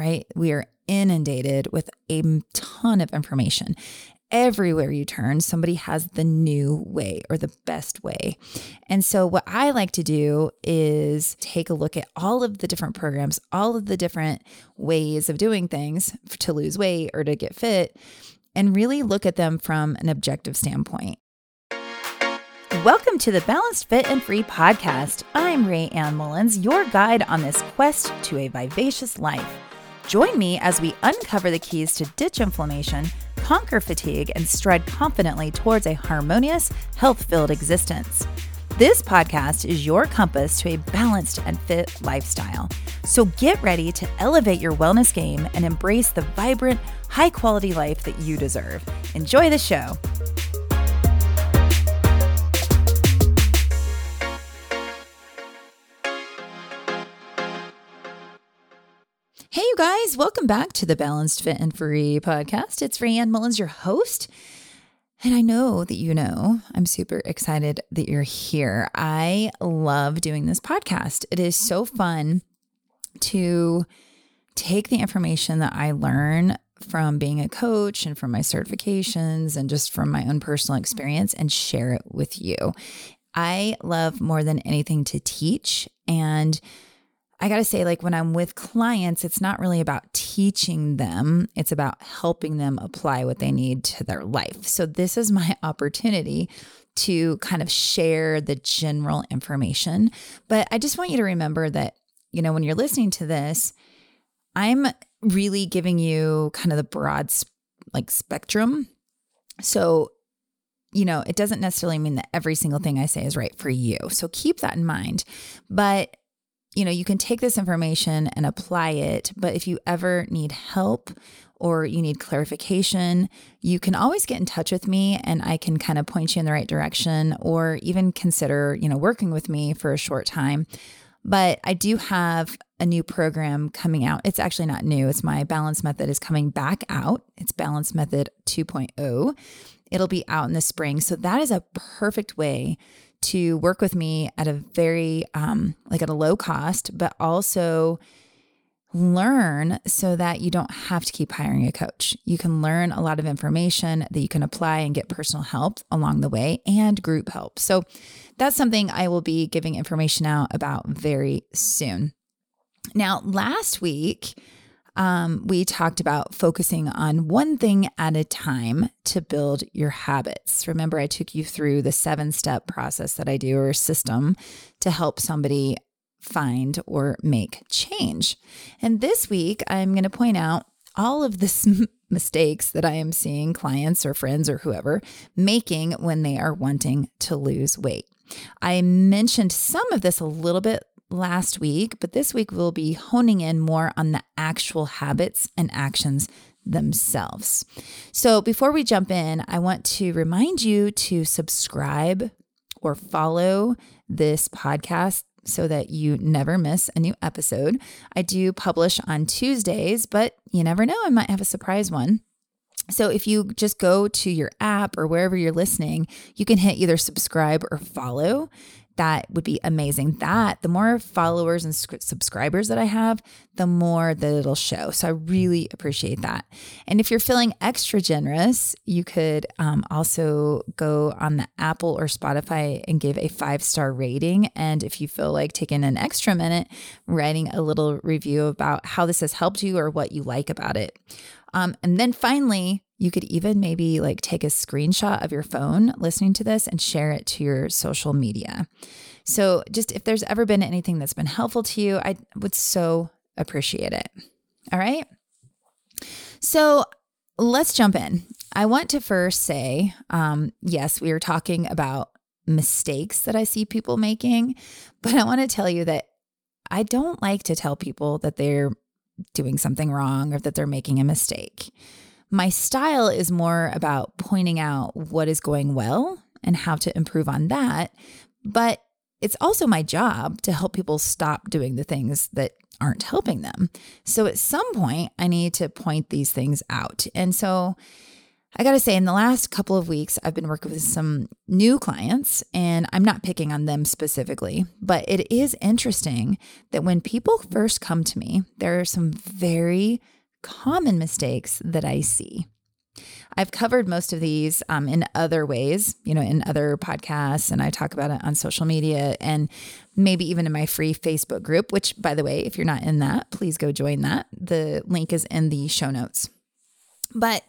right? We are inundated with a ton of information. Everywhere you turn, somebody has the new way or the best way. And so, what I like to do is take a look at all of the different programs, all of the different ways of doing things to lose weight or to get fit, and really look at them from an objective standpoint. Welcome to the Balanced Fit and Free podcast. I'm Raeanne Mullins, your guide on this quest to a vivacious life. Join me as we uncover the keys to ditch inflammation, conquer fatigue, and stride confidently towards a harmonious, health filled existence. This podcast is your compass to a balanced and fit lifestyle. So get ready to elevate your wellness game and embrace the vibrant, high quality life that you deserve. Enjoy the show. Hey, you guys, welcome back to the Balanced Fit and Free podcast. It's Raeanne Mullins, your host. And I know that you know I'm super excited that you're here. I love doing this podcast. It is so fun to take the information that I learn from being a coach and from my certifications and just from my own personal experience and share it with you. I love more than anything to teach and I got to say, like when I'm with clients, it's not really about teaching them, it's about helping them apply what they need to their life. So, this is my opportunity to kind of share the general information. But I just want you to remember that, you know, when you're listening to this, I'm really giving you kind of the broad like spectrum. So, you know, it doesn't necessarily mean that every single thing I say is right for you. So keep that in mind. But you know, you can take this information and apply it, but if you ever need help or you need clarification, you can always get in touch with me and I can kind of point you in the right direction or even consider, you know, working with me for a short time. But I do have a new program coming out. It's actually not new. It's my balance method is coming back out. It's balance method 2.0. It'll be out in the spring. So that is a perfect way to work with me at a very um, like at a low cost, but also learn so that you don't have to keep hiring a coach. You can learn a lot of information that you can apply and get personal help along the way and group help. So that's something I will be giving information out about very soon. Now, last week, um, we talked about focusing on one thing at a time to build your habits. Remember, I took you through the seven step process that I do or system to help somebody find or make change. And this week, I'm going to point out all of the mistakes that I am seeing clients or friends or whoever making when they are wanting to lose weight. I mentioned some of this a little bit last week, but this week we'll be honing in more on the actual habits and actions themselves. So before we jump in, I want to remind you to subscribe or follow this podcast so that you never miss a new episode. I do publish on Tuesdays, but you never know, I might have a surprise one. So if you just go to your app or wherever you're listening, you can hit either subscribe or follow that would be amazing. That the more followers and subscribers that I have, the more that it'll show. So I really appreciate that. And if you're feeling extra generous, you could um, also go on the Apple or Spotify and give a five star rating. And if you feel like taking an extra minute, writing a little review about how this has helped you or what you like about it. Um, and then finally, you could even maybe like take a screenshot of your phone listening to this and share it to your social media. So, just if there's ever been anything that's been helpful to you, I would so appreciate it. All right. So, let's jump in. I want to first say um, yes, we are talking about mistakes that I see people making, but I want to tell you that I don't like to tell people that they're doing something wrong or that they're making a mistake. My style is more about pointing out what is going well and how to improve on that. But it's also my job to help people stop doing the things that aren't helping them. So at some point, I need to point these things out. And so I got to say, in the last couple of weeks, I've been working with some new clients, and I'm not picking on them specifically, but it is interesting that when people first come to me, there are some very common mistakes that I see. I've covered most of these um, in other ways, you know, in other podcasts, and I talk about it on social media and maybe even in my free Facebook group, which, by the way, if you're not in that, please go join that. The link is in the show notes. But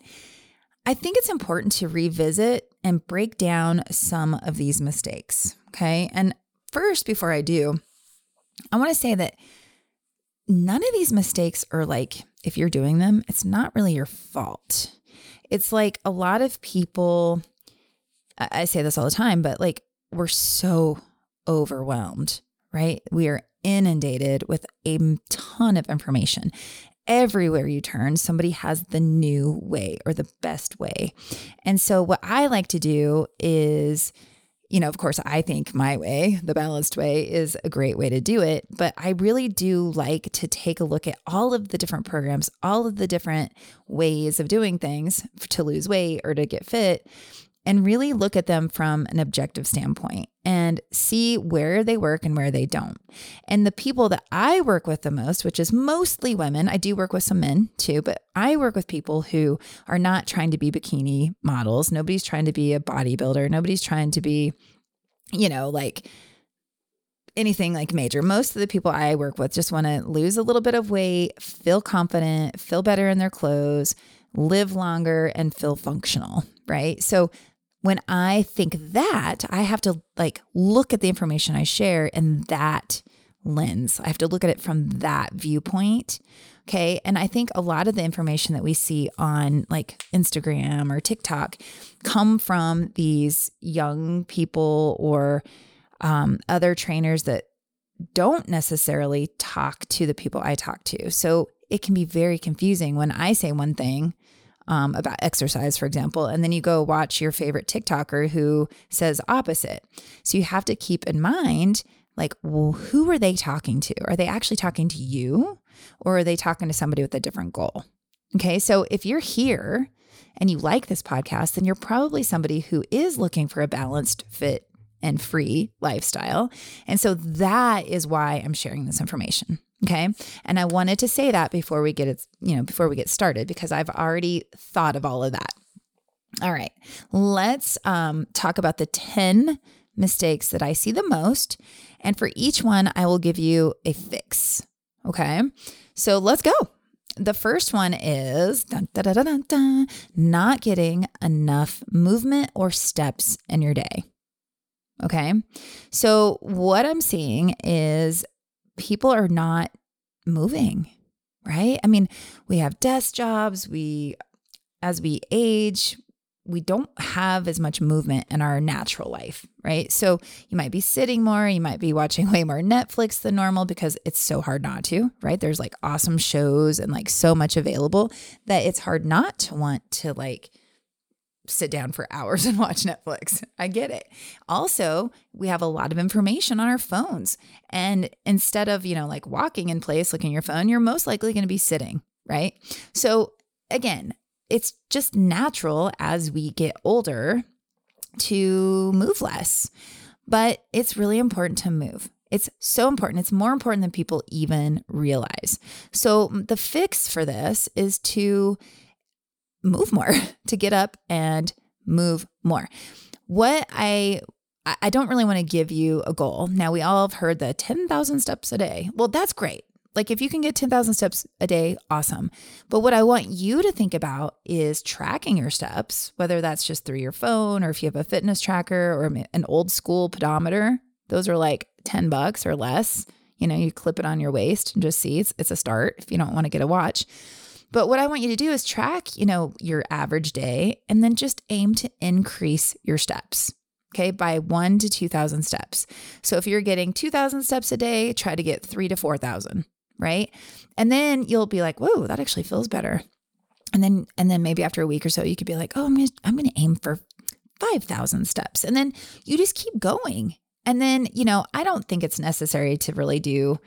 I think it's important to revisit and break down some of these mistakes. Okay. And first, before I do, I want to say that none of these mistakes are like, if you're doing them, it's not really your fault. It's like a lot of people, I say this all the time, but like we're so overwhelmed, right? We are inundated with a ton of information everywhere you turn, somebody has the new way or the best way. And so, what I like to do is, you know, of course, I think my way, the balanced way, is a great way to do it. But I really do like to take a look at all of the different programs, all of the different ways of doing things to lose weight or to get fit, and really look at them from an objective standpoint and see where they work and where they don't. And the people that I work with the most, which is mostly women, I do work with some men too, but I work with people who are not trying to be bikini models. Nobody's trying to be a bodybuilder. Nobody's trying to be, you know, like anything like major. Most of the people I work with just want to lose a little bit of weight, feel confident, feel better in their clothes, live longer, and feel functional, right? So when I think that, I have to like look at the information I share in that lens. I have to look at it from that viewpoint. Okay. And I think a lot of the information that we see on like Instagram or TikTok come from these young people or um, other trainers that don't necessarily talk to the people I talk to. So it can be very confusing when I say one thing um, about exercise, for example, and then you go watch your favorite TikToker who says opposite. So you have to keep in mind, like, well, who are they talking to? Are they actually talking to you or are they talking to somebody with a different goal? Okay. So if you're here and you like this podcast, then you're probably somebody who is looking for a balanced, fit, and free lifestyle. And so that is why I'm sharing this information. Okay. And I wanted to say that before we get it, you know, before we get started, because I've already thought of all of that. All right. Let's um, talk about the 10 mistakes that I see the most. And for each one, I will give you a fix. Okay. So let's go. The first one is dun, dun, dun, not getting enough movement or steps in your day. Okay. So, what I'm seeing is people are not moving, right? I mean, we have desk jobs, we as we age, we don't have as much movement in our natural life, right? So you might be sitting more, you might be watching way more Netflix than normal because it's so hard not to, right? There's like awesome shows and like so much available that it's hard not to want to like sit down for hours and watch Netflix. I get it. Also, we have a lot of information on our phones. And instead of, you know, like walking in place, looking at your phone, you're most likely going to be sitting, right? So, again, it's just natural as we get older to move less. But it's really important to move. It's so important. It's more important than people even realize. So, the fix for this is to move more, to get up and move more. What I I don't really want to give you a goal. Now we all have heard the 10,000 steps a day. Well, that's great. Like if you can get 10,000 steps a day, awesome. But what I want you to think about is tracking your steps, whether that's just through your phone or if you have a fitness tracker or an old school pedometer. Those are like 10 bucks or less. You know, you clip it on your waist and just see it's, it's a start if you don't want to get a watch. But what I want you to do is track, you know, your average day and then just aim to increase your steps. Okay, by one to 2,000 steps. So if you're getting 2,000 steps a day, try to get three to 4,000, right? And then you'll be like, whoa, that actually feels better. And then, and then maybe after a week or so, you could be like, oh, I'm gonna, I'm gonna aim for 5,000 steps. And then you just keep going. And then, you know, I don't think it's necessary to really do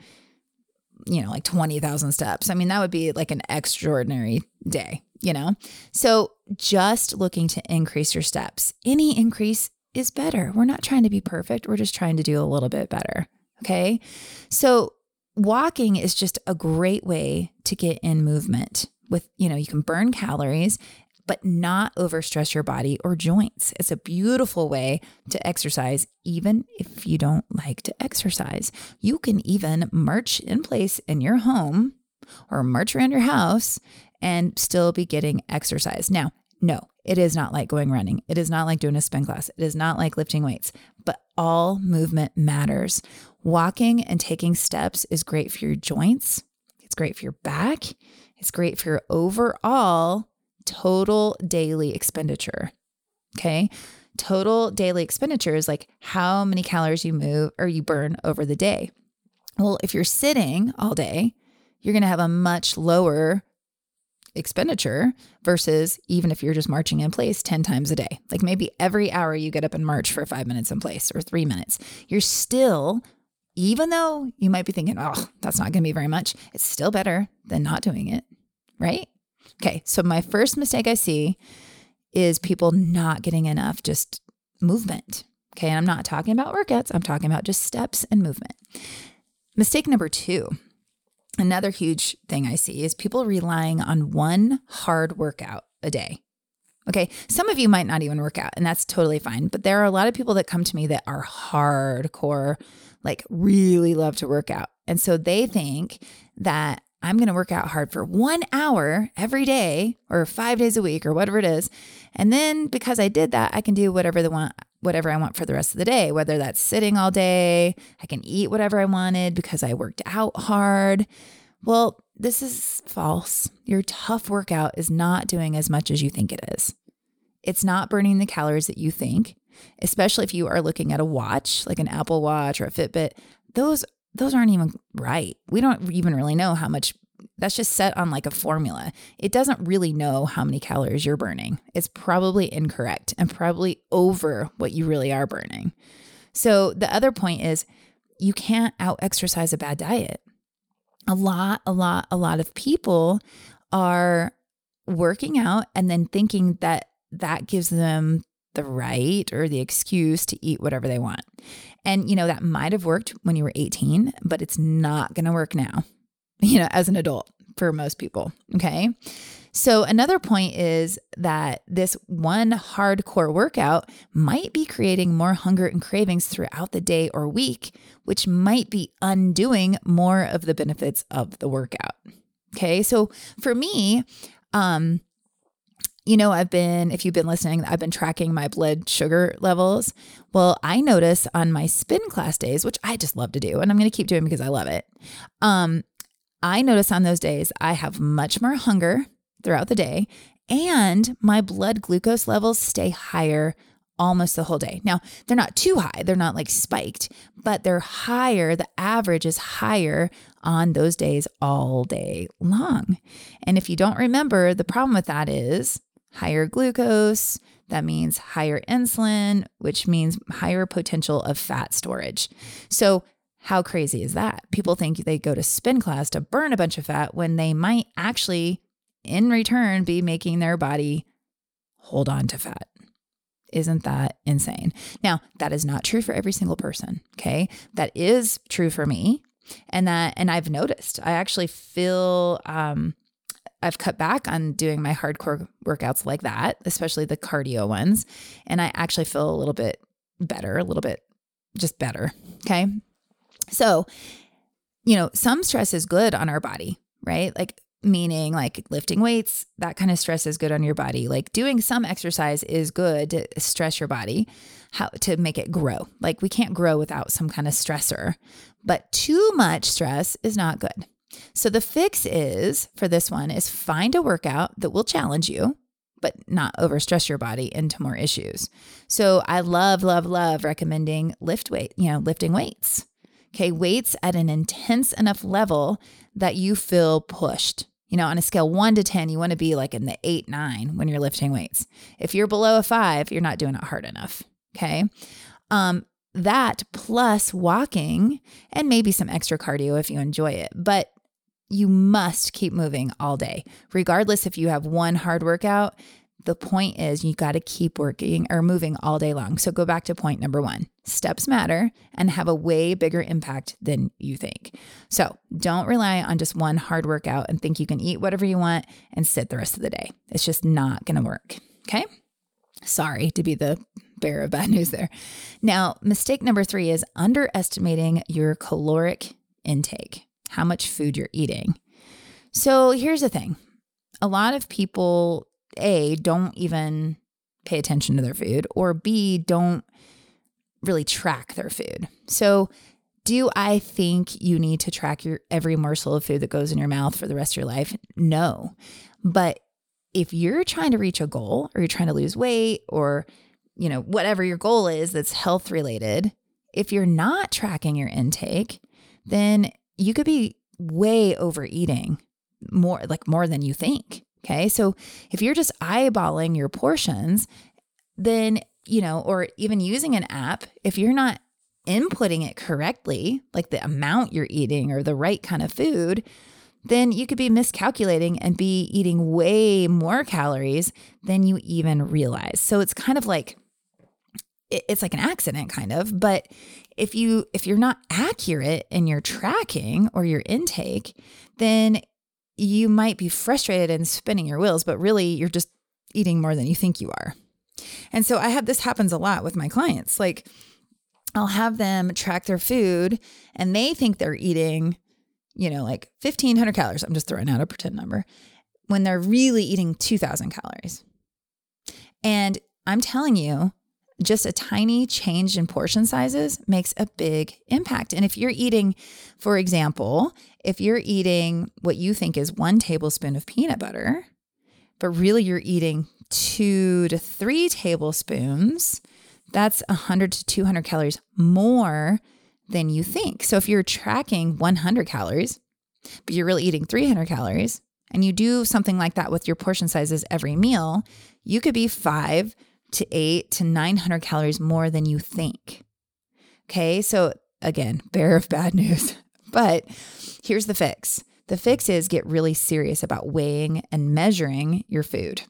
you know, like 20,000 steps. I mean, that would be like an extraordinary day. you know? So just looking to increase your steps. Any increase is better. We're not trying to be perfect. We're just trying to do a little bit better. Okay. So walking is just a great way to get in movement with, you know, you can burn calories but not overstress your body or joints. It's a beautiful way to exercise, even if you don't like to exercise. You can even march in place in your home or march around your house and still be getting exercise. Now, no, it is not like going running. It is not like doing a spin class. It is not like lifting weights, but all movement matters. Walking and taking steps is great for your joints. It's great for your back. It's great for your overall total daily expenditure. Okay. Total daily expenditure is like how many calories you move or you burn over the day. Well, if you're sitting all day, you're going to have a much lower expenditure versus even if you're just marching in place 10 times a day. Like maybe every hour you get up and march for five minutes in place or three minutes, you're still, even though you might be thinking, oh, that's not going to be very much, it's still better than not doing it. Right. Okay. So my first mistake I see is people not getting enough just movement. Okay. And I'm not talking about workouts, I'm talking about just steps and movement. Mistake number two Another huge thing I see is people relying on one hard workout a day. Okay, some of you might not even work out, and that's totally fine. But there are a lot of people that come to me that are hardcore, like really love to work out. And so they think that I'm going to work out hard for one hour every day or five days a week or whatever it is. And then because I did that, I can do whatever the want, whatever I want for the rest of the day, whether that's sitting all day, I can eat whatever I wanted because I worked out hard. Well, this is false. Your tough workout is not doing as much as you think it is. It's not burning the calories that you think, especially if you are looking at a watch, like an Apple Watch or a Fitbit. Those those aren't even right. We don't even really know how much that's just set on like a formula. It doesn't really know how many calories you're burning. It's probably incorrect and probably over what you really are burning. So the other point is you can't out exercise a bad diet. A lot, a lot, a lot of people are working out and then thinking that that gives them the right or the excuse to eat whatever they want. And, you know, that might have worked when you were 18, but it's not going to work now, you know, as an adult for most people. Okay. So, another point is that this one hardcore workout might be creating more hunger and cravings throughout the day or week, which might be undoing more of the benefits of the workout. Okay. So, for me, um, you know, I've been, if you've been listening, I've been tracking my blood sugar levels. Well, I notice on my spin class days, which I just love to do, and I'm going to keep doing because I love it. Um, I notice on those days I have much more hunger throughout the day, and my blood glucose levels stay higher almost the whole day. Now, they're not too high, they're not like spiked, but they're higher. The average is higher on those days all day long. And if you don't remember, the problem with that is higher glucose. That means higher insulin, which means higher potential of fat storage. So, how crazy is that? People think they go to spin class to burn a bunch of fat when they might actually, in return, be making their body hold on to fat. Isn't that insane? Now, that is not true for every single person. Okay. That is true for me. And that, and I've noticed, I actually feel, um, I've cut back on doing my hardcore workouts like that, especially the cardio ones. And I actually feel a little bit better, a little bit just better. Okay. So, you know, some stress is good on our body, right? Like, meaning like lifting weights, that kind of stress is good on your body. Like doing some exercise is good to stress your body, how to make it grow. Like we can't grow without some kind of stressor, but too much stress is not good. So the fix is for this one is find a workout that will challenge you but not overstress your body into more issues. So I love love love recommending lift weight, you know, lifting weights. Okay, weights at an intense enough level that you feel pushed. You know, on a scale 1 to 10, you want to be like in the 8 9 when you're lifting weights. If you're below a 5, you're not doing it hard enough, okay? Um that plus walking and maybe some extra cardio if you enjoy it. But you must keep moving all day, regardless if you have one hard workout. The point is, you got to keep working or moving all day long. So, go back to point number one steps matter and have a way bigger impact than you think. So, don't rely on just one hard workout and think you can eat whatever you want and sit the rest of the day. It's just not going to work. Okay. Sorry to be the bearer of bad news there. Now, mistake number three is underestimating your caloric intake how much food you're eating. So here's the thing a lot of people, A, don't even pay attention to their food, or B, don't really track their food. So, do I think you need to track your every morsel of food that goes in your mouth for the rest of your life? No. But if you're trying to reach a goal or you're trying to lose weight or you know whatever your goal is that's health related, if you're not tracking your intake, then you could be way overeating more like more than you think. Okay. So if you're just eyeballing your portions, then, you know, or even using an app, if you're not inputting it correctly, like the amount you're eating or the right kind of food, then you could be miscalculating and be eating way more calories than you even realize. So it's kind of like, it's like an accident kind of but if you if you're not accurate in your tracking or your intake then you might be frustrated and spinning your wheels but really you're just eating more than you think you are. And so i have this happens a lot with my clients. Like i'll have them track their food and they think they're eating you know like 1500 calories. I'm just throwing out a pretend number. When they're really eating 2000 calories. And i'm telling you just a tiny change in portion sizes makes a big impact. And if you're eating, for example, if you're eating what you think is one tablespoon of peanut butter, but really you're eating two to three tablespoons, that's 100 to 200 calories more than you think. So if you're tracking 100 calories, but you're really eating 300 calories, and you do something like that with your portion sizes every meal, you could be five to eight to 900 calories more than you think. Okay. So, again, bearer of bad news. But here's the fix the fix is get really serious about weighing and measuring your food.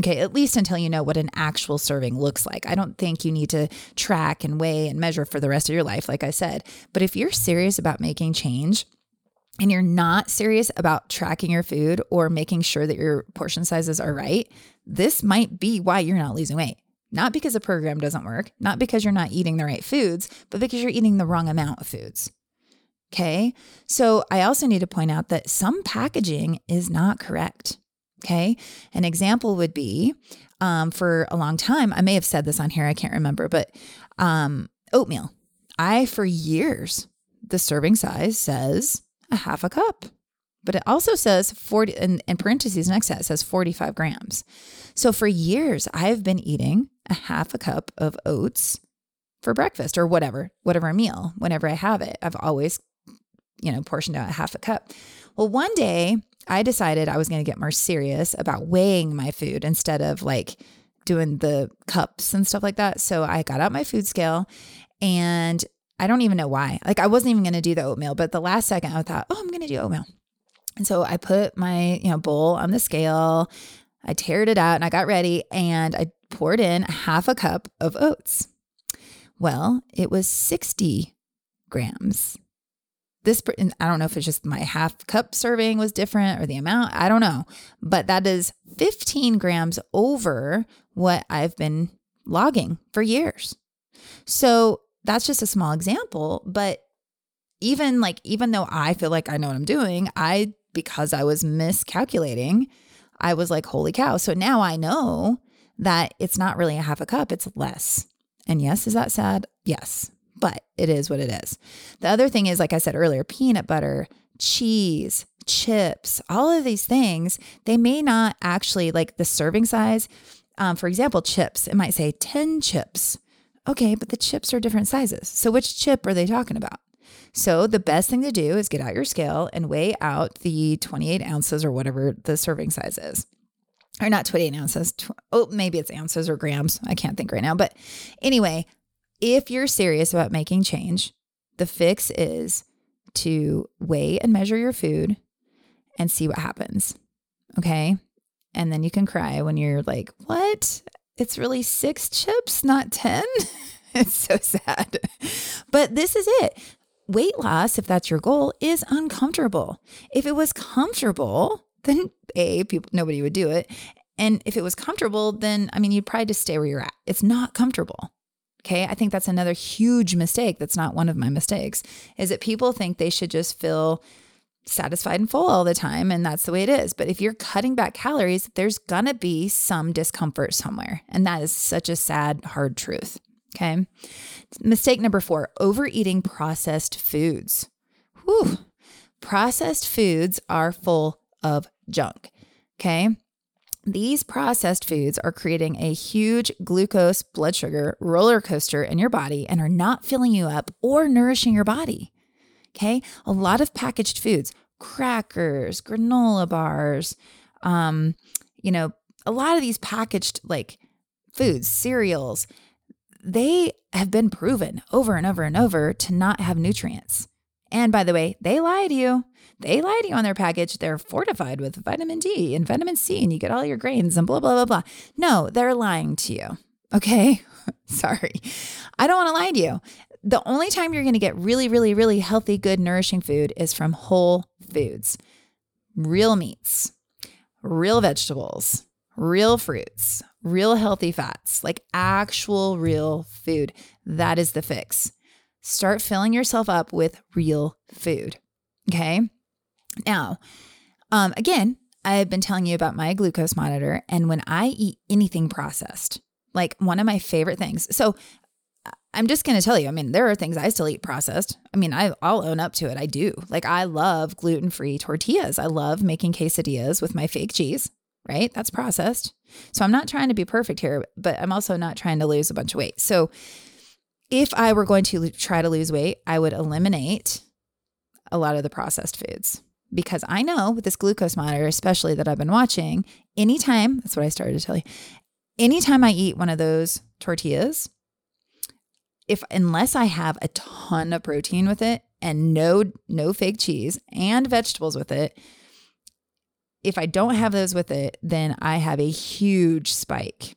Okay, at least until you know what an actual serving looks like. I don't think you need to track and weigh and measure for the rest of your life, like I said. But if you're serious about making change, and you're not serious about tracking your food or making sure that your portion sizes are right, this might be why you're not losing weight. Not because the program doesn't work, not because you're not eating the right foods, but because you're eating the wrong amount of foods. Okay. So I also need to point out that some packaging is not correct. Okay. An example would be um, for a long time, I may have said this on here, I can't remember, but um, oatmeal. I, for years, the serving size says a half a cup. But it also says 40, in, in parentheses next to that, it says 45 grams. So for years, I've been eating a half a cup of oats for breakfast or whatever, whatever meal, whenever I have it. I've always, you know, portioned out a half a cup. Well, one day I decided I was going to get more serious about weighing my food instead of like doing the cups and stuff like that. So I got out my food scale and I don't even know why. Like I wasn't even going to do the oatmeal, but the last second I thought, oh, I'm going to do oatmeal. And so I put my, you know, bowl on the scale. I teared it out and I got ready and I poured in half a cup of oats. Well, it was 60 grams. This, I don't know if it's just my half cup serving was different or the amount. I don't know. But that is 15 grams over what I've been logging for years. So that's just a small example, but even like even though I feel like I know what I'm doing, I because I was miscalculating, I was like, holy cow. So now I know that it's not really a half a cup, it's less. And yes, is that sad? Yes, but it is what it is. The other thing is, like I said earlier, peanut butter, cheese, chips, all of these things, they may not actually like the serving size. Um, for example, chips, it might say 10 chips. Okay, but the chips are different sizes. So which chip are they talking about? So the best thing to do is get out your scale and weigh out the 28 ounces or whatever the serving size is. Or not 28 ounces. Tw- oh, maybe it's ounces or grams. I can't think right now. But anyway, if you're serious about making change, the fix is to weigh and measure your food and see what happens. Okay. And then you can cry when you're like, what? It's really six chips, not 10. it's so sad. But this is it. Weight loss, if that's your goal, is uncomfortable. If it was comfortable, then A, people nobody would do it. And if it was comfortable, then I mean you'd probably just stay where you're at. It's not comfortable. Okay. I think that's another huge mistake. That's not one of my mistakes, is that people think they should just feel satisfied and full all the time. And that's the way it is. But if you're cutting back calories, there's to be some discomfort somewhere. And that is such a sad, hard truth. Okay. Mistake number four overeating processed foods. Whew. Processed foods are full of junk. Okay. These processed foods are creating a huge glucose blood sugar roller coaster in your body and are not filling you up or nourishing your body. Okay. A lot of packaged foods, crackers, granola bars, um, you know, a lot of these packaged like foods, cereals, they have been proven over and over and over to not have nutrients. And by the way, they lie to you. They lie to you on their package. They're fortified with vitamin D and vitamin C, and you get all your grains and blah, blah, blah, blah. No, they're lying to you. Okay. Sorry. I don't want to lie to you the only time you're going to get really, really, really healthy, good, nourishing food is from whole foods, real meats, real vegetables, real fruits, real healthy fats, like actual real food. That is the fix. Start filling yourself up with real food. Okay. Now, um, again, I've been telling you about my glucose monitor, and when I eat anything processed, like one of my favorite things. So I'm just going to tell you, I mean, there are things I still eat processed. I mean, I, I'll own up to it. I do. Like, I love gluten free tortillas. I love making quesadillas with my fake cheese, right? That's processed. So I'm not trying to be perfect here, but I'm also not trying to lose a bunch of weight. So if I were going to try to lose weight, I would eliminate a lot of the processed foods because I know with this glucose monitor, especially that I've been watching, anytime, that's what I started to tell you, anytime I eat one of those tortillas, if unless I have a ton of protein with it and no no fake cheese and vegetables with it, if I don't have those with it, then I have a huge spike.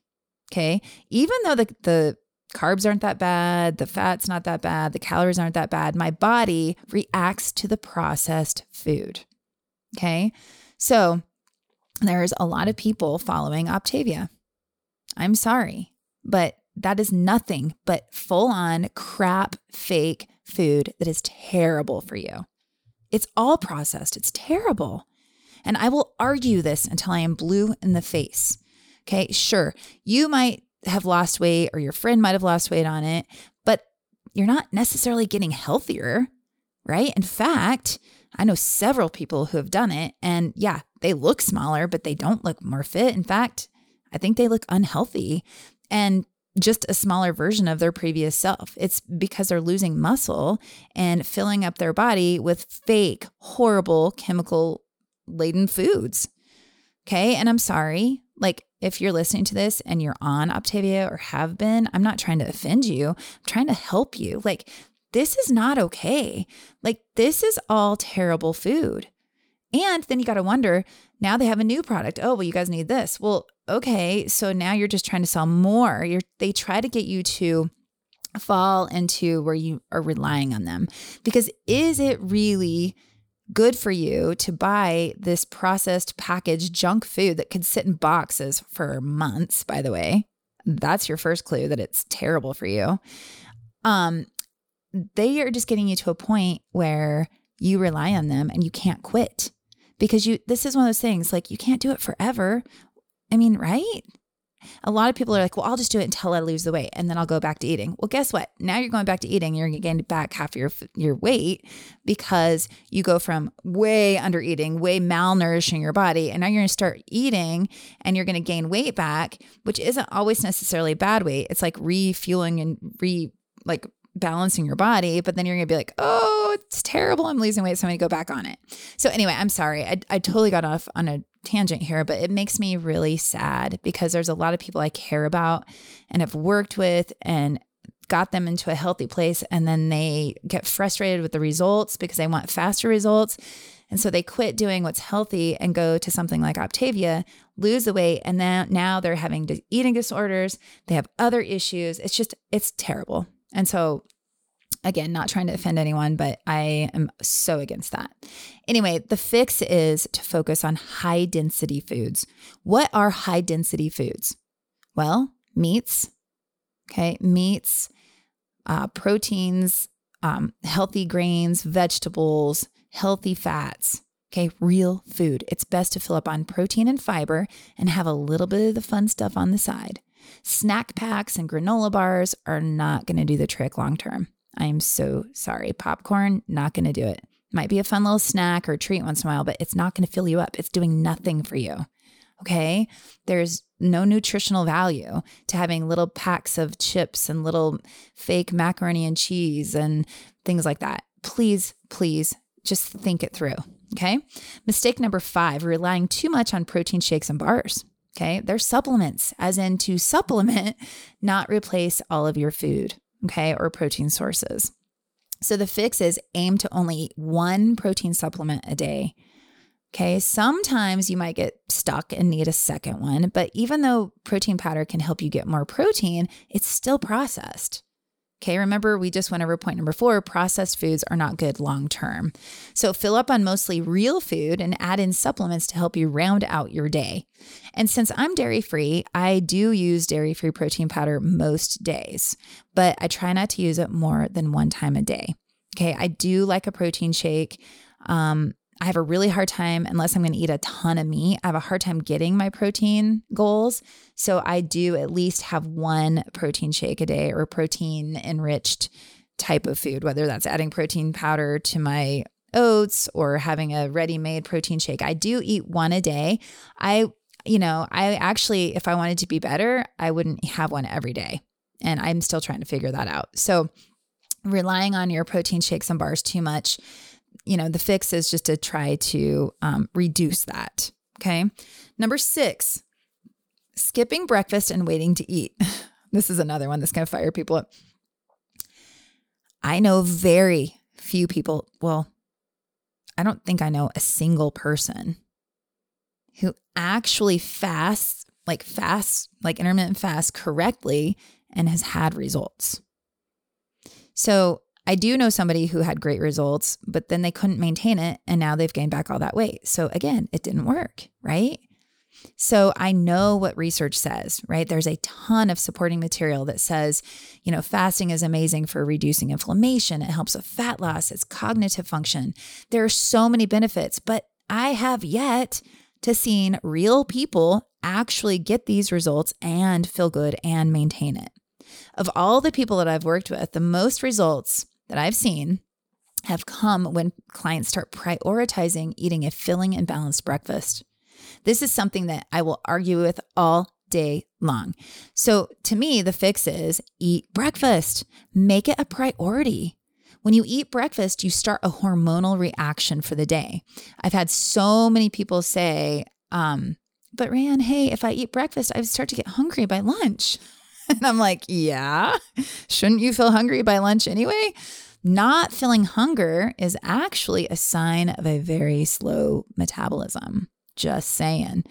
Okay? Even though the the carbs aren't that bad, the fat's not that bad, the calories aren't that bad, my body reacts to the processed food. Okay? So, there's a lot of people following Optavia. I'm sorry, but that is nothing but full on crap, fake food that is terrible for you. It's all processed, it's terrible. And I will argue this until I am blue in the face. Okay, sure, you might have lost weight or your friend might have lost weight on it, but you're not necessarily getting healthier, right? In fact, I know several people who have done it, and yeah, they look smaller, but they don't look more fit. In fact, I think they look unhealthy. And just a smaller version of their previous self. It's because they're losing muscle and filling up their body with fake, horrible, chemical laden foods. Okay. And I'm sorry. Like, if you're listening to this and you're on Optavia or have been, I'm not trying to offend you. I'm trying to help you. Like, this is not okay. Like, this is all terrible food. And then you got to wonder now they have a new product. Oh, well, you guys need this. Well, okay. So now you're just trying to sell more. You're, they try to get you to fall into where you are relying on them. Because is it really good for you to buy this processed packaged junk food that could sit in boxes for months, by the way? That's your first clue that it's terrible for you. Um, they are just getting you to a point where you rely on them and you can't quit because you this is one of those things like you can't do it forever. I mean, right? A lot of people are like, well, I'll just do it until I lose the weight and then I'll go back to eating. Well, guess what? Now you're going back to eating. You're going to gain back half your your weight because you go from way under eating, way malnourishing your body, and now you're going to start eating and you're going to gain weight back, which isn't always necessarily bad weight. It's like refueling and re like balancing your body, but then you're gonna be like, oh, it's terrible. I'm losing weight. So I'm gonna go back on it. So anyway, I'm sorry. I, I totally got off on a tangent here, but it makes me really sad because there's a lot of people I care about and have worked with and got them into a healthy place. And then they get frustrated with the results because they want faster results. And so they quit doing what's healthy and go to something like Optavia, lose the weight, and then now they're having eating disorders. They have other issues. It's just, it's terrible. And so again, not trying to offend anyone, but I am so against that. Anyway, the fix is to focus on high density foods. What are high density foods? Well, meats, okay, meats, uh, proteins, um, healthy grains, vegetables, healthy fats. Okay, real food. It's best to fill up on protein and fiber and have a little bit of the fun stuff on the side. Snack packs and granola bars are not going to do the trick long term. I am so sorry. Popcorn, not going to do it. Might be a fun little snack or treat once in a while, but it's not going to fill you up. It's doing nothing for you. Okay. There's no nutritional value to having little packs of chips and little fake macaroni and cheese and things like that. Please, please just think it through. Okay. Mistake number five relying too much on protein shakes and bars. Okay. They're supplements, as in to supplement, not replace all of your food. Okay. Or protein sources. So the fix is aim to only eat one protein supplement a day Okay, sometimes you might get stuck and need a second one, but even though protein powder can help you get more protein, it's still processed. Okay, remember we just went over point number four processed foods are not good long term. So fill up on mostly real food and add in supplements to help you round out your day. And since I'm dairy free, I do use dairy free protein powder most days, but I try not to use it more than one time a day. Okay, I do like a protein shake. Um, I have a really hard time, unless I'm going to eat a ton of meat, I have a hard time getting my protein goals. So I do at least have one protein shake a day or protein enriched type of food, whether that's adding protein powder to my oats or having a ready made protein shake. I do eat one a day. I, you know, I actually, if I wanted to be better, I wouldn't have one every day. And I'm still trying to figure that out. So relying on your protein shakes and bars too much you know, the fix is just to try to um, reduce that. Okay. Number six, skipping breakfast and waiting to eat. this is another one that's going to fire people up. I know very few people, well, I don't think I know a single person who actually fasts, like fasts, like intermittent fast correctly and has had results. So I do know somebody who had great results, but then they couldn't maintain it and now they've gained back all that weight. So again, it didn't work, right? So I know what research says, right? There's a ton of supporting material that says, you know, fasting is amazing for reducing inflammation. It helps with fat loss, it's cognitive function. There are so many benefits, but I have yet to seen real people actually get these results and feel good and maintain it. Of all the people that I've worked with, the most results that I've seen have come when clients start prioritizing eating a filling and balanced breakfast. This is something that I will argue with all day long. So to me, the fix is eat breakfast, make it a priority. When you eat breakfast, you start a hormonal reaction for the day. I've had so many people say, um, but Raeanne, hey, if I eat breakfast, I start to get hungry by lunch. And I'm like, yeah, shouldn't you feel hungry by lunch anyway? Not feeling hunger is actually a sign of a very slow metabolism. Just saying.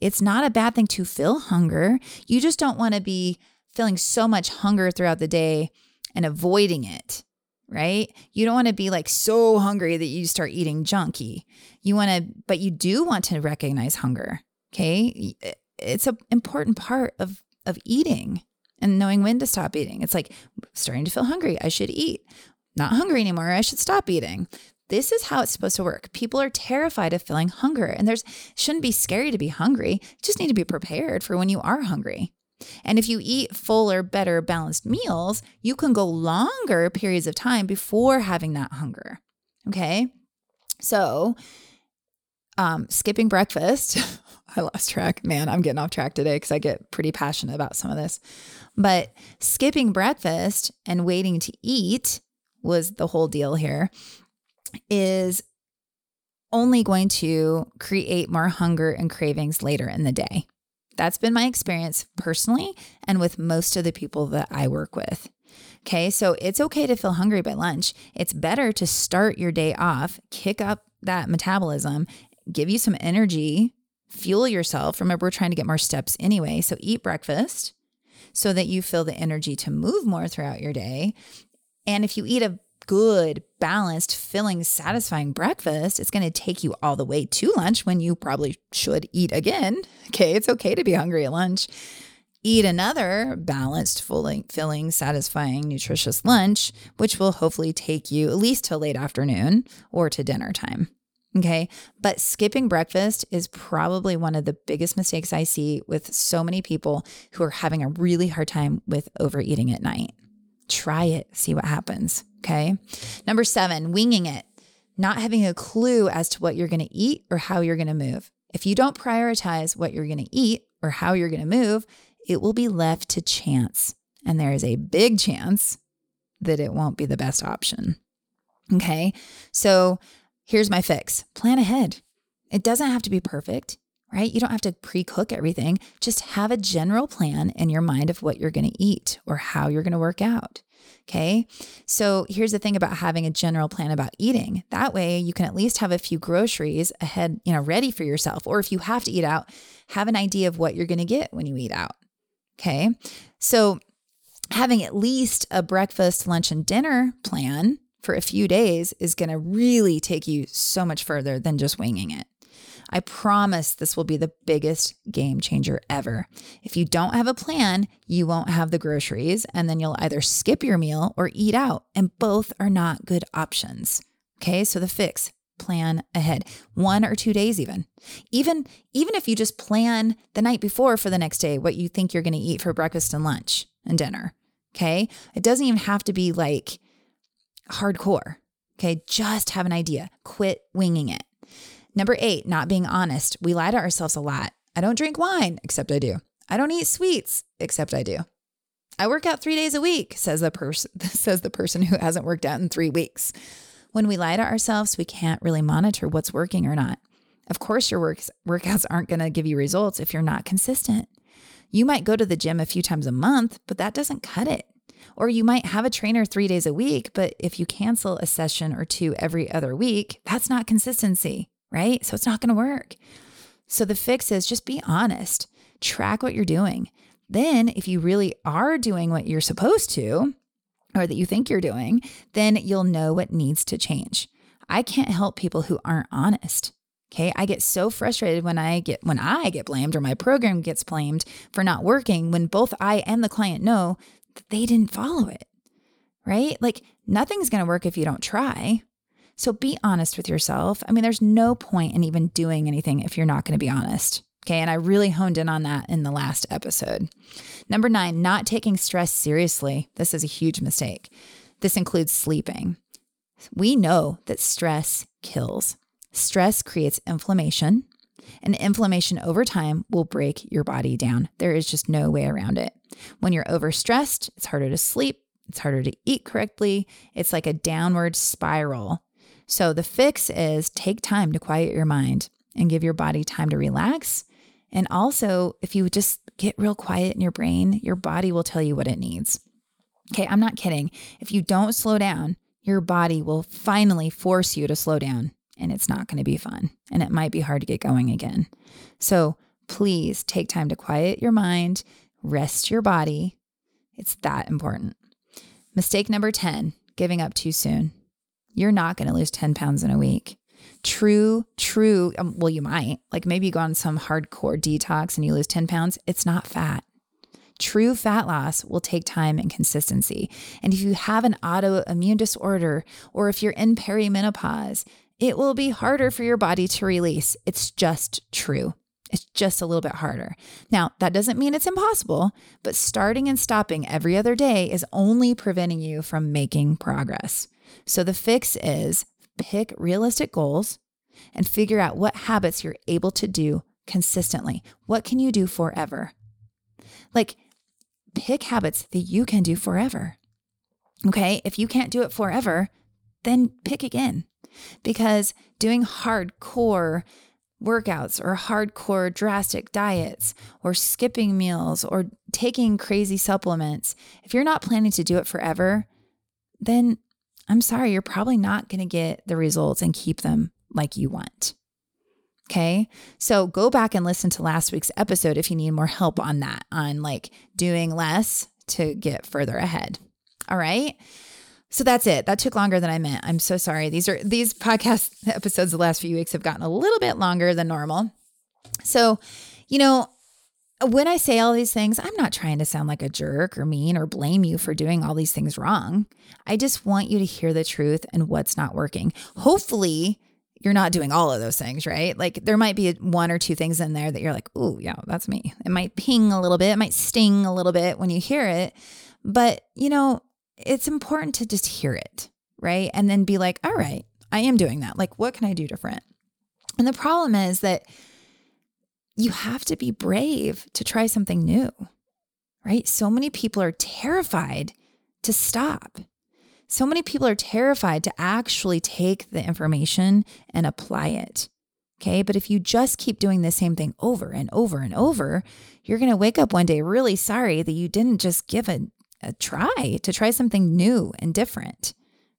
It's not a bad thing to feel hunger. You just don't want to be feeling so much hunger throughout the day and avoiding it, right? You don't want to be like so hungry that you start eating junky. You want to, but you do want to recognize hunger. Okay. Eh, it's an important part of, of eating and knowing when to stop eating. It's like starting to feel hungry. I should eat. Not hungry anymore. I should stop eating. This is how it's supposed to work. People are terrified of feeling hunger, and there's shouldn't be scary to be hungry. You just need to be prepared for when you are hungry. And if you eat fuller, better, balanced meals, you can go longer periods of time before having that hunger. Okay. So, um, skipping breakfast, I lost track. Man, I'm getting off track today because I get pretty passionate about some of this. But skipping breakfast and waiting to eat was the whole deal here is only going to create more hunger and cravings later in the day. That's been my experience personally and with most of the people that I work with. Okay, so it's okay to feel hungry by lunch. It's better to start your day off, kick up that metabolism, give you some energy, fuel yourself. Remember, we're trying to get more steps anyway. So eat breakfast so that you feel the energy to move more throughout your day. And if you eat a good, balanced, filling, satisfying breakfast, it's going to take you all the way to lunch when you probably should eat again. Okay, it's okay to be hungry at lunch. Eat another balanced, filling, filling, satisfying, nutritious lunch, which will hopefully take you at least till late afternoon or to dinner time. Okay. But skipping breakfast is probably one of the biggest mistakes I see with so many people who are having a really hard time with overeating at night. Try it, see what happens. Okay. Number seven, winging it, not having a clue as to what you're going to eat or how you're going to move. If you don't prioritize what you're going to eat or how you're going to move, it will be left to chance. And there is a big chance that it won't be the best option. Okay. So here's my fix plan ahead. It doesn't have to be perfect, right? You don't have to pre cook everything. Just have a general plan in your mind of what you're going to eat or how you're going to work out. Okay. So here's the thing about having a general plan about eating. That way you can at least have a few groceries ahead, you know, ready for yourself. Or if you have to eat out, have an idea of what you're going to get when you eat out. Okay. So having at least a breakfast, lunch, and dinner plan for a few days is going to really take you so much further than just winging it. I promise this will be the biggest game changer ever. If you don't have a plan, you won't have the groceries, and then you'll either skip your meal or eat out, and both are not good options. Okay, so the fix plan ahead one or two days even even even if you just plan the night before for the next day what you think you're going to eat for breakfast and lunch and dinner okay it doesn't even have to be like hardcore okay just have an idea quit winging it Number eight, not being honest. We lie to ourselves a lot. I don't drink wine, except I do. I don't eat sweets, except I do. I work out three days a week, says the person says the person who hasn't worked out in three weeks. When we lie to ourselves, we can't really monitor what's working or not. Of course, your workouts aren't going to give you results if you're not consistent. You might go to the gym a few times a month, but that doesn't cut it. Or you might have a trainer three days a week, but if you cancel a session or two every other week, that's not consistency right? So it's not going to work. So the fix is just be honest, track what you're doing. Then, if you really are doing what you're supposed to, or that you think you're doing, then you'll know what needs to change. I can't help people who aren't honest. Okay. I get so frustrated when I get when I get blamed or my program gets blamed for not working when both I and the client know they didn't follow it. Right? Like nothing's going to work if you don't try. So be honest with yourself. I mean, there's no point in even doing anything if you're not going to be honest. Okay. And I really honed in on that in the last episode. Number nine, not taking stress seriously. This is a huge mistake. This includes sleeping. We know that stress kills. Stress creates inflammation, and inflammation over time will break your body down. There is just no way around it. When you're overstressed, it's harder to sleep, it's harder to eat correctly. It's like a downward spiral so the fix is take time to quiet your mind and give your body time to relax. And also, if you just get real quiet in your brain, your body will tell you what it needs. Okay, I'm not kidding. If you don't slow down, your body will finally force you to slow down, and it's not going to be fun. And it might be hard to get going again. So please take time to quiet your mind, rest your body. It's that important. Mistake number 10 giving up too soon you're not going to lose 10 pounds in a week. True, true. Um, well, you might. Like maybe you go on some hardcore detox and you lose 10 pounds. It's not fat. True fat loss will take time and consistency. And if you have an autoimmune disorder or if you're in perimenopause, it will be harder for your body to release. It's just true. It's just a little bit harder. Now, that doesn't mean it's impossible, but starting and stopping every other day is only preventing you from making progress. So the fix is pick realistic goals and figure out what habits you're able to do consistently. What can you do forever? Like, pick habits that you can do forever. Okay. If you can't do it forever, then pick again because doing hardcore workouts or hardcore drastic diets or skipping meals or taking crazy supplements, if you're not planning to do it forever, then I'm sorry, you're probably not going to get the results and keep them like you want. Okay. So go back and listen to last week's episode if you need more help on that, on like doing less to get further ahead. All right. So that's it. That took longer than I meant. I'm so sorry. These are these podcast episodes the last few weeks have gotten a little bit longer than normal. So, you know, when I say all these things, I'm not trying to sound like a jerk or mean or blame you for doing all these things wrong. I just want you to hear the truth and what's not working. Hopefully, you're not doing all of those things, right? Like there might be one or two things in there that you're like, oh, yeah, that's me. It might ping a little bit, it might sting a little bit when you hear it. But, you know, it's important to just hear it, right? And then be like, all right, I am doing that. Like, what can I do different? And the problem is that you have to be brave to try something new, right? So many people are terrified to stop. So many people are terrified to actually take the information and apply it. Okay. But if you just keep doing the same thing over and over and over, you're going to wake up one day really sorry that you didn't just give a, a try to try something new and different.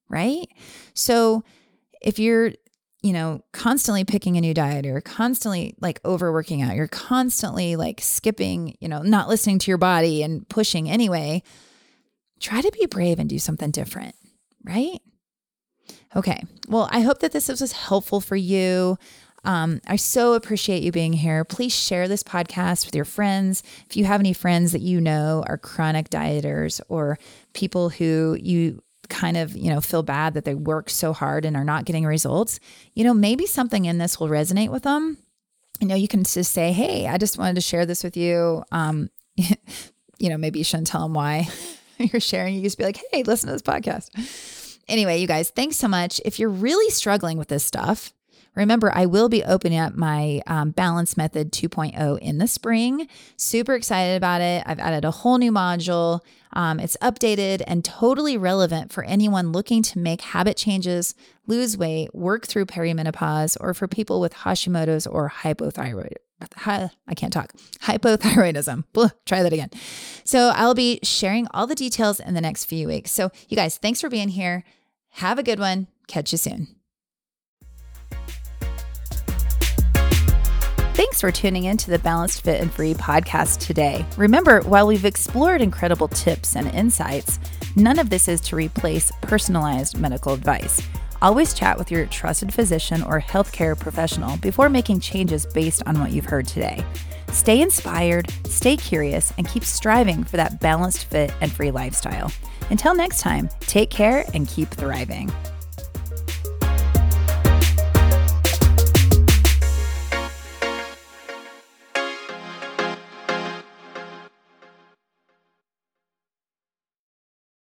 Right. So if you're you know, constantly picking a new diet, or constantly like overworking out, you're constantly like skipping, you know, not listening to your body and pushing anyway, try to be brave and do something different, right? Okay. Well, I hope that this was helpful for you. Um, I so appreciate you being here. Please share this podcast with your friends. If you have any friends that you know are chronic dieters or people who you kind of, you know, feel bad that they work so hard and are not getting results, you know, maybe something in this will resonate with them. You know, you can just say, Hey, I just wanted to share this with you. Um, you know, maybe you shouldn't tell them why you're sharing. You just be like, Hey, listen to this podcast. Anyway, you guys, thanks so much. If you're really struggling with this stuff, Remember, I will be opening up my um, Balance Method 2.0 in the spring. Super excited about it. I've added a whole new module. Um, it's updated and totally relevant for anyone looking to make habit changes, lose weight, work through perimenopause, or for people with Hashimoto's or hypothyroid. I can't talk. Hypothyroidism. Blah, try that again. So I'll be sharing all the details in the next few weeks. So, you guys, thanks for being here. Have a good one. Catch you soon. Thanks for tuning in to the Balanced Fit and Free podcast today. Remember, while we've explored incredible tips and insights, none of this is to replace personalized medical advice. Always chat with your trusted physician or healthcare professional before making changes based on what you've heard today. Stay inspired, stay curious, and keep striving for that balanced, fit, and free lifestyle. Until next time, take care and keep thriving.